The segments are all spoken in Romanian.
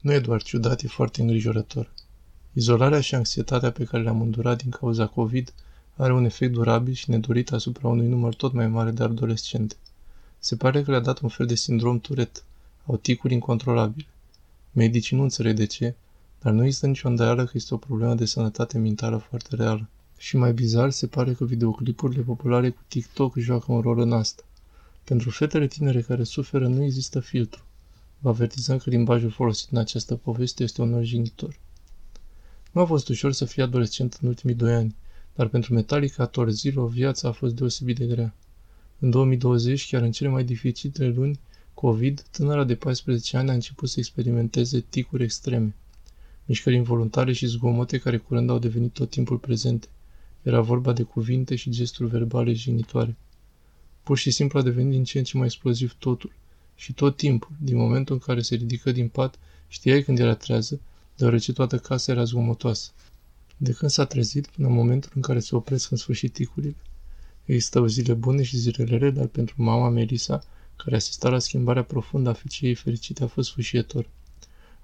Nu e doar ciudat, e foarte îngrijorător. Izolarea și anxietatea pe care le-am îndurat din cauza COVID are un efect durabil și nedorit asupra unui număr tot mai mare de adolescente. Se pare că le-a dat un fel de sindrom Tourette, au ticuri incontrolabile. Medicii nu înțeleg de ce, dar nu există nicio îndoială că este o problemă de sănătate mentală foarte reală. Și mai bizar, se pare că videoclipurile populare cu TikTok joacă un rol în asta. Pentru fetele tinere care suferă nu există filtru. Vă avertizăm că limbajul folosit în această poveste este unor jignitor. Nu a fost ușor să fie adolescent în ultimii doi ani, dar pentru Metallica Torzilo viața a fost deosebit de grea. În 2020, chiar în cele mai dificile luni, COVID, tânăra de 14 ani a început să experimenteze ticuri extreme. Mișcări involuntare și zgomote care curând au devenit tot timpul prezente. Era vorba de cuvinte și gesturi verbale jignitoare. Pur și simplu a devenit din ce în ce mai exploziv totul. Și tot timpul, din momentul în care se ridică din pat, știai când era trează, deoarece toată casa era zgomotoasă. De când s-a trezit până în momentul în care se opresc în sfârșit ticurile. Există zile bune și zile rele, dar pentru mama Melissa, care asista la schimbarea profundă a fiicei ei fericite, a fost sfârșietor.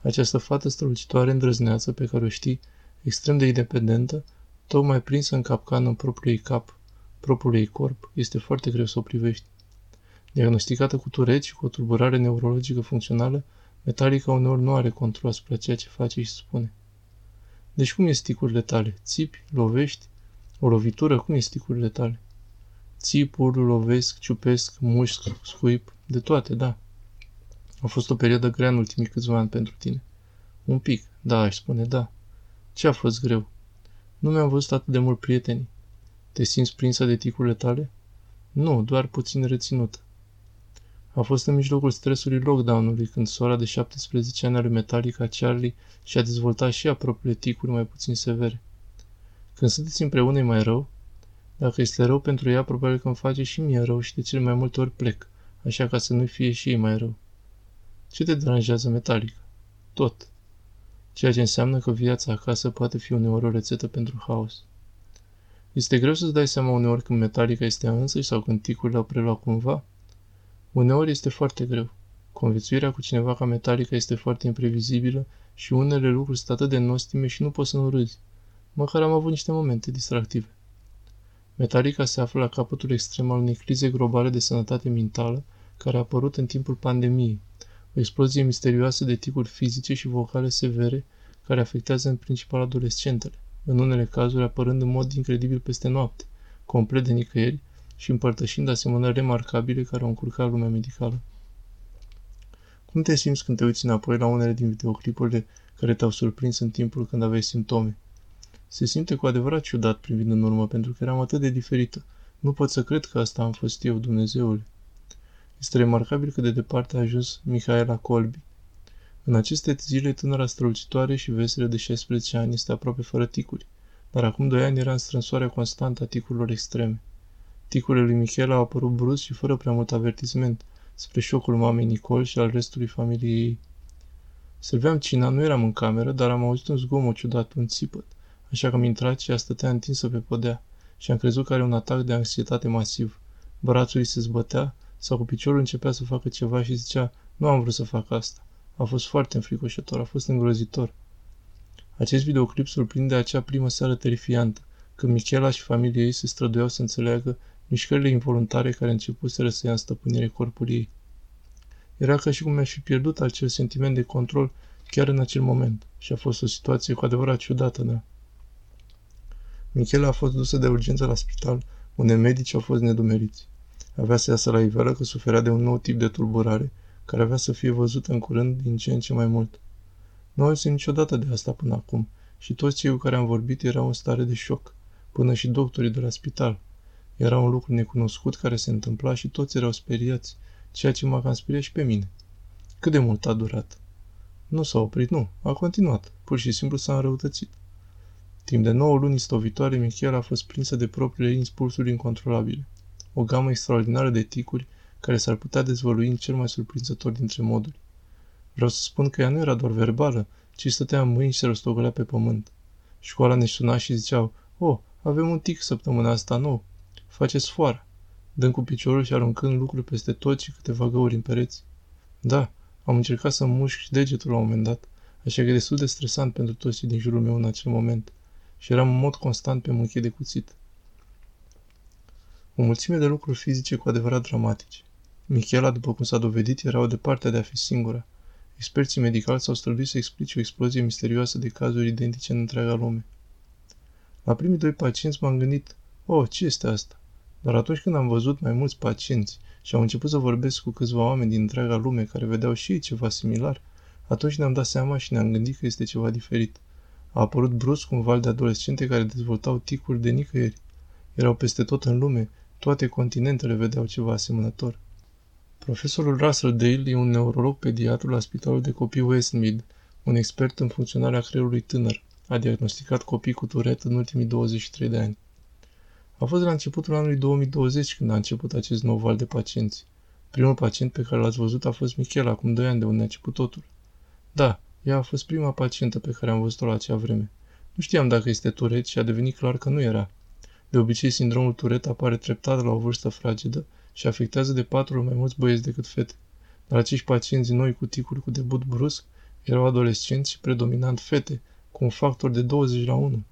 Această fată strălucitoare îndrăzneață pe care o știi, extrem de independentă, tocmai prinsă în capcană în propriul ei cap, propriul ei corp, este foarte greu să o privești. Diagnosticată cu tureți și cu o tulburare neurologică funcțională, Metallica uneori nu are control asupra ceea ce face și spune. Deci cum e sticurile tale? Țipi? Lovești? O lovitură? Cum e sticurile tale? Țipuri, lovesc, ciupesc, mușc, scuip, de toate, da. A fost o perioadă grea în ultimii câțiva ani pentru tine. Un pic, da, aș spune, da. Ce a fost greu? Nu mi-am văzut atât de mult prietenii. Te simți prinsă de ticurile tale? Nu, doar puțin reținută. A fost în mijlocul stresului lockdown-ului, când sora de 17 ani a lui Metallica, Charlie, și-a dezvoltat și ea propriile ticuri mai puțin severe. Când sunteți împreună e mai rău? Dacă este rău pentru ea, probabil că îmi face și mie rău și de cele mai multe ori plec, așa ca să nu fie și ei mai rău. Ce te deranjează Metallica? Tot. Ceea ce înseamnă că viața acasă poate fi uneori o rețetă pentru haos. Este greu să-ți dai seama uneori când Metallica este însă sau când ticurile au preluat cumva? Uneori este foarte greu. Conviețuirea cu cineva ca Metallica este foarte imprevizibilă și unele lucruri sunt atât de nostime și nu poți să nu râzi. Măcar am avut niște momente distractive. Metallica se află la capătul extrem al unei crize globale de sănătate mentală care a apărut în timpul pandemiei, o explozie misterioasă de ticuri fizice și vocale severe care afectează în principal adolescentele, în unele cazuri apărând în mod incredibil peste noapte, complet de nicăieri și împărtășind asemănări remarcabile care au încurcat lumea medicală. Cum te simți când te uiți înapoi la unele din videoclipurile care te-au surprins în timpul când aveai simptome? Se simte cu adevărat ciudat privind în urmă, pentru că eram atât de diferită. Nu pot să cred că asta am fost eu, Dumnezeule. Este remarcabil cât de departe a ajuns Mihaela Colby. În aceste zile, tânăra strălucitoare și veselă de 16 ani este aproape fără ticuri, dar acum doi ani era în strânsoarea constantă a ticurilor extreme. Ticurile lui Michaela au apărut brusc și fără prea mult avertisment, spre șocul mamei Nicol și al restului familiei ei. Serveam cina, nu eram în cameră, dar am auzit un zgomot ciudat, un țipăt, așa că am intrat și ea stătea întinsă pe podea și am crezut că are un atac de anxietate masiv. Brațul îi se zbătea sau cu piciorul începea să facă ceva și zicea, nu am vrut să fac asta. A fost foarte înfricoșător, a fost îngrozitor. Acest videoclip surprinde acea primă seară terifiantă, când Michela și familia ei se străduiau să înțeleagă mișcările involuntare care începuseră să ia în stăpânire corpul ei. Era ca și cum mi-aș fi pierdut acel sentiment de control chiar în acel moment și a fost o situație cu adevărat ciudată, da. Michela a fost dusă de urgență la spital, unde medici au fost nedumeriți. Avea să iasă la iveală că suferea de un nou tip de tulburare, care avea să fie văzută în curând din ce în ce mai mult. Nu auzit niciodată de asta până acum și toți cei cu care am vorbit erau în stare de șoc, până și doctorii de la spital. Era un lucru necunoscut care se întâmpla și toți erau speriați, ceea ce m-a cam speriat și pe mine. Cât de mult a durat? Nu s-a oprit, nu. A continuat. Pur și simplu s-a înrăutățit. Timp de 9 luni stovitoare, Michiel a fost prinsă de propriile impulsuri incontrolabile. O gamă extraordinară de ticuri care s-ar putea dezvălui în cel mai surprinzător dintre moduri. Vreau să spun că ea nu era doar verbală, ci stătea în mâini și se rostogolea pe pământ. Școala ne suna și ziceau, oh, avem un tic săptămâna asta nou. Faceți foara. Dând cu piciorul și aruncând lucruri peste tot și câteva găuri în pereți. Da, am încercat să mușc degetul la un moment dat, așa că e destul de stresant pentru toți cei din jurul meu în acel moment și eram în mod constant pe mânchie de cuțit. O mulțime de lucruri fizice cu adevărat dramatice. Michela, după cum s-a dovedit, era o departe de a fi singura. Experții medicali s-au străduit să explice o explozie misterioasă de cazuri identice în întreaga lume. La primii doi pacienți m-am gândit, oh, ce este asta? Dar atunci când am văzut mai mulți pacienți și am început să vorbesc cu câțiva oameni din întreaga lume care vedeau și ei ceva similar, atunci ne-am dat seama și ne-am gândit că este ceva diferit. A apărut brusc un val de adolescente care dezvoltau ticuri de nicăieri. Erau peste tot în lume, toate continentele vedeau ceva asemănător. Profesorul Russell Dale e un neurolog pediatru la Spitalul de Copii Westmead, un expert în funcționarea creierului tânăr. A diagnosticat copii cu turet în ultimii 23 de ani. A fost la începutul anului 2020 când a început acest nou val de pacienți. Primul pacient pe care l-ați văzut a fost Michela, acum 2 ani de unde a început totul. Da, ea a fost prima pacientă pe care am văzut-o la acea vreme. Nu știam dacă este turet și a devenit clar că nu era. De obicei, sindromul turet apare treptat la o vârstă fragedă și afectează de patru ori mai mulți băieți decât fete. Dar acești pacienți noi cu ticuri cu debut brusc erau adolescenți și predominant fete, cu un factor de 20 la 1.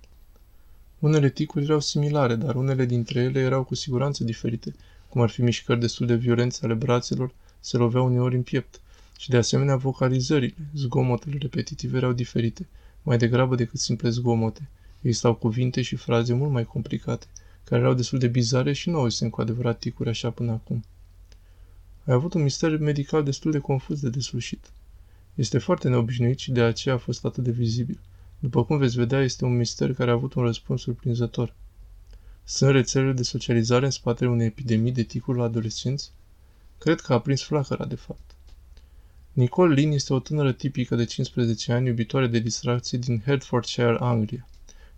Unele ticuri erau similare, dar unele dintre ele erau cu siguranță diferite, cum ar fi mișcări destul de violente ale brațelor, se loveau uneori în piept. Și de asemenea vocalizările, zgomotele repetitive erau diferite, mai degrabă decât simple zgomote. Existau cuvinte și fraze mult mai complicate, care erau destul de bizare și nu auzisem cu adevărat ticuri așa până acum. Ai avut un mister medical destul de confuz de deslușit. Este foarte neobișnuit și de aceea a fost atât de vizibil. După cum veți vedea, este un mister care a avut un răspuns surprinzător. Sunt rețelele de socializare în spatele unei epidemii de ticuri la adolescenți? Cred că a prins flacăra, de fapt. Nicole Lin este o tânără tipică de 15 ani, iubitoare de distracție din Hertfordshire, Anglia.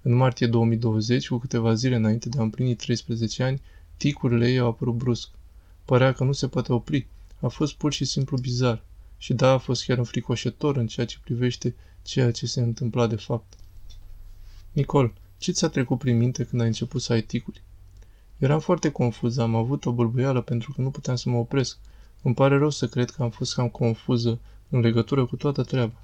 În martie 2020, cu câteva zile înainte de a împlini 13 ani, ticurile ei au apărut brusc. Părea că nu se poate opri. A fost pur și simplu bizar. Și da, a fost chiar înfricoșător în ceea ce privește ceea ce se întâmpla de fapt. Nicol, ce ți-a trecut prin minte când ai început să ai ticuri? Eram foarte confuză, am avut o bâlbâială pentru că nu puteam să mă opresc. Îmi pare rău să cred că am fost cam confuză în legătură cu toată treaba.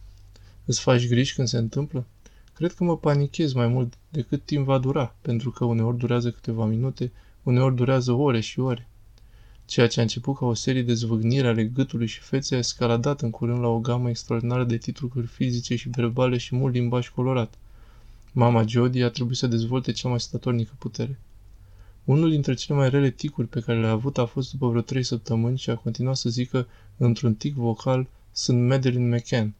Îți faci griji când se întâmplă? Cred că mă panichez mai mult decât timp va dura, pentru că uneori durează câteva minute, uneori durează ore și ore. Ceea ce a început ca o serie de zvâgniri ale gâtului și feței a escaladat în curând la o gamă extraordinară de titluri fizice și verbale și mult limbaj colorat. Mama Jody a trebuit să dezvolte cea mai statornică putere. Unul dintre cele mai rele ticuri pe care le-a avut a fost după vreo trei săptămâni și a continuat să zică într-un tic vocal sunt Madeline McCann.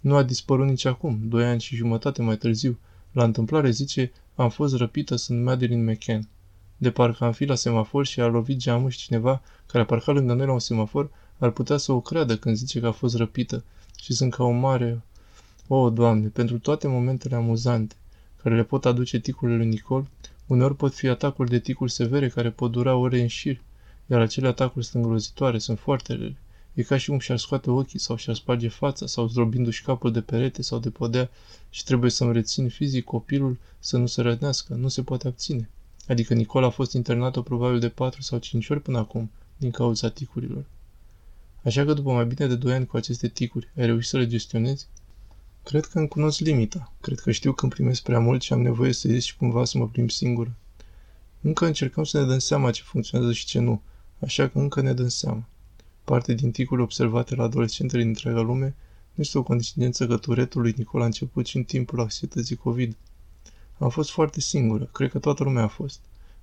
Nu a dispărut nici acum, doi ani și jumătate mai târziu. La întâmplare zice, am fost răpită, sunt Madeline McCann. De parcă am fi la semafor și a lovit geamul și cineva care a parcat lângă noi la un semafor ar putea să o creadă când zice că a fost răpită și sunt ca o mare... O, oh, Doamne, pentru toate momentele amuzante care le pot aduce ticurile lui Nicol, uneori pot fi atacuri de ticuri severe care pot dura ore în șir, iar acele atacuri sunt îngrozitoare, sunt foarte rele. E ca și cum și-ar scoate ochii sau și-ar sparge fața sau zdrobindu-și capul de perete sau de podea și trebuie să-mi rețin fizic copilul să nu se rănească, nu se poate abține. Adică Nicola a fost internată probabil de 4 sau 5 ori până acum, din cauza ticurilor. Așa că după mai bine de 2 ani cu aceste ticuri, ai reușit să le gestionezi? Cred că îmi cunosc limita. Cred că știu când primesc prea mult și am nevoie să ies și cumva să mă plimb singur. Încă încercăm să ne dăm seama ce funcționează și ce nu, așa că încă ne dăm seama. Parte din ticuri observate la adolescentele din întreaga lume nu este o coincidență că turetul lui Nicola a început și în timpul anxietății COVID. Am fost foarte singură, cred că toată lumea a fost.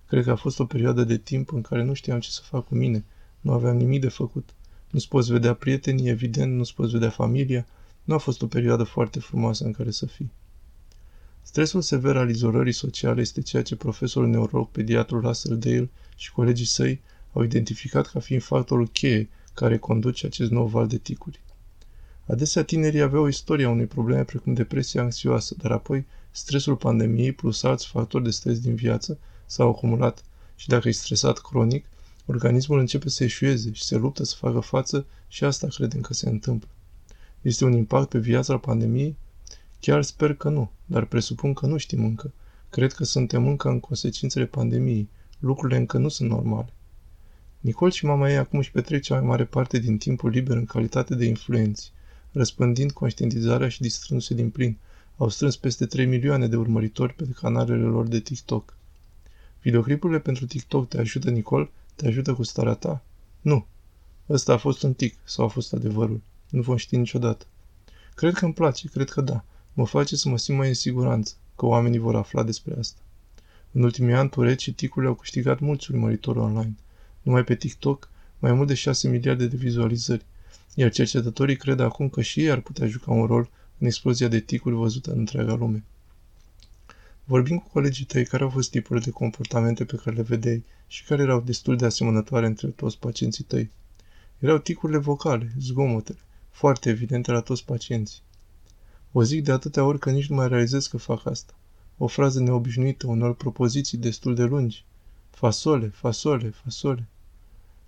Cred că a fost o perioadă de timp în care nu știam ce să fac cu mine, nu aveam nimic de făcut. Nu-ți poți vedea prietenii, evident, nu-ți poți vedea familia, nu a fost o perioadă foarte frumoasă în care să fii. Stresul sever al izolării sociale este ceea ce profesorul neurolog pediatru Russell Dale și colegii săi au identificat ca fiind factorul cheie care conduce acest nou val de ticuri. Adesea tinerii aveau istoria unei probleme precum depresia anxioasă, dar apoi stresul pandemiei plus alți factori de stres din viață s-au acumulat și dacă e stresat cronic, organismul începe să eșueze și se luptă să facă față și asta credem că se întâmplă. Este un impact pe viața pandemiei? Chiar sper că nu, dar presupun că nu știm încă. Cred că suntem încă în consecințele pandemiei. Lucrurile încă nu sunt normale. Nicol și mama ei acum își petrec cea mai mare parte din timpul liber în calitate de influenți. răspândind conștientizarea și distrându-se din plin. Au strâns peste 3 milioane de urmăritori pe canalele lor de TikTok. Videoclipurile pentru TikTok te ajută, Nicol? Te ajută cu starea ta? Nu. Ăsta a fost un tic sau a fost adevărul. Nu vom ști niciodată. Cred că îmi place, cred că da. Mă face să mă simt mai în siguranță, că oamenii vor afla despre asta. În ultimii ani, Tourette și ticurile au câștigat mulți urmăritori online. Numai pe TikTok, mai mult de 6 miliarde de vizualizări, iar cercetătorii cred acum că și ei ar putea juca un rol în explozia de ticuri văzută în întreaga lume. Vorbim cu colegii tăi care au fost tipurile de comportamente pe care le vedeai și care erau destul de asemănătoare între toți pacienții tăi. Erau ticurile vocale, zgomotele, foarte evidente la toți pacienții. O zic de atâtea ori că nici nu mai realizez că fac asta. O frază neobișnuită, unor propoziții destul de lungi. Fasole, fasole, fasole.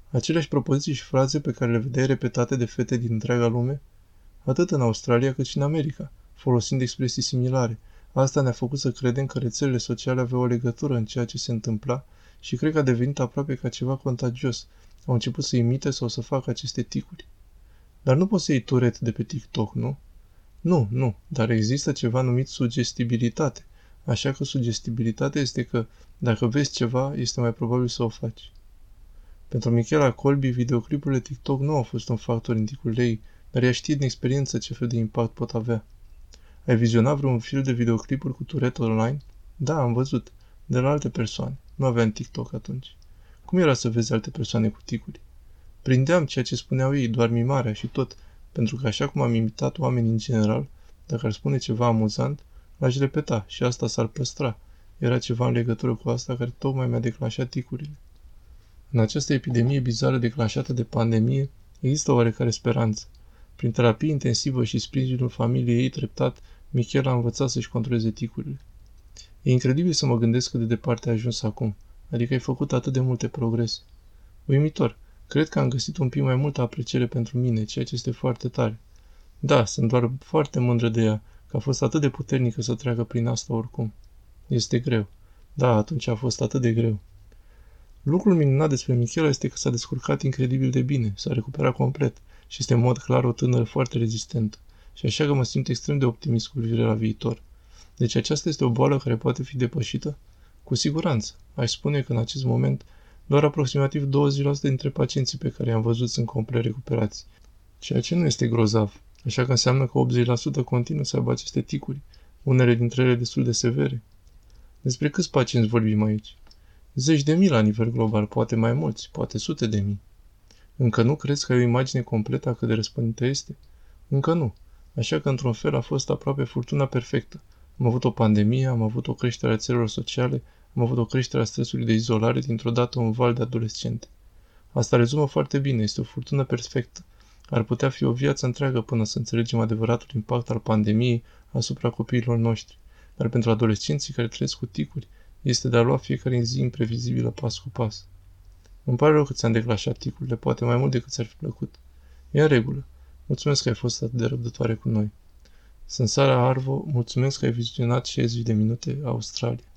Aceleași propoziții și fraze pe care le vedeai repetate de fete din întreaga lume, atât în Australia cât și în America, folosind expresii similare. Asta ne-a făcut să credem că rețelele sociale aveau o legătură în ceea ce se întâmpla și cred că a devenit aproape ca ceva contagios. Au început să imite sau să facă aceste ticuri. Dar nu poți să iei turet de pe TikTok, nu? Nu, nu, dar există ceva numit sugestibilitate. Așa că sugestibilitatea este că dacă vezi ceva, este mai probabil să o faci. Pentru Michela Colby, videoclipurile TikTok nu au fost un factor în ticul ei, dar ea știe din experiență ce fel de impact pot avea. Ai vizionat vreun film de videoclipuri cu Tourette online? Da, am văzut. De la alte persoane. Nu aveam TikTok atunci. Cum era să vezi alte persoane cu ticuri? Prindeam ceea ce spuneau ei, doar mimarea și tot, pentru că așa cum am imitat oamenii în general, dacă ar spune ceva amuzant, l-aș repeta și asta s-ar păstra. Era ceva în legătură cu asta care tocmai mi-a declanșat ticurile. În această epidemie bizară declanșată de pandemie, există oarecare speranță. Prin terapie intensivă și sprijinul familiei ei treptat, Michel a învățat să-și controleze ticurile. E incredibil să mă gândesc cât de departe ai ajuns acum, adică ai făcut atât de multe progrese. Uimitor, cred că am găsit un pic mai multă apreciere pentru mine, ceea ce este foarte tare. Da, sunt doar foarte mândră de ea, că a fost atât de puternică să treacă prin asta oricum. Este greu. Da, atunci a fost atât de greu. Lucrul minunat despre Michela este că s-a descurcat incredibil de bine, s-a recuperat complet și este în mod clar o tânără foarte rezistentă. Și așa că mă simt extrem de optimist cu privire la viitor. Deci aceasta este o boală care poate fi depășită? Cu siguranță. Aș spune că în acest moment doar aproximativ 20% dintre pacienții pe care i-am văzut sunt complet recuperați, ceea ce nu este grozav, așa că înseamnă că 80% continuă să aibă aceste ticuri, unele dintre ele destul de severe. Despre câți pacienți vorbim aici? Zeci de mii la nivel global, poate mai mulți, poate sute de mii. Încă nu crezi că ai o imagine completă a cât de răspândită este? Încă nu. Așa că, într-un fel, a fost aproape furtuna perfectă. Am avut o pandemie, am avut o creștere a țelor sociale, am avut o creștere a stresului de izolare, dintr-o dată un val de adolescente. Asta rezumă foarte bine, este o furtună perfectă. Ar putea fi o viață întreagă până să înțelegem adevăratul impact al pandemiei asupra copiilor noștri. Dar pentru adolescenții care trăiesc cu ticuri, este de a lua fiecare zi imprevizibilă pas cu pas. Îmi pare rău că ți-am declașat ticurile, poate mai mult decât ți-ar fi plăcut. E în regulă. Mulțumesc că ai fost atât de răbdătoare cu noi. Sunt Sara Arvo, mulțumesc că ai vizionat 60 de minute Australia.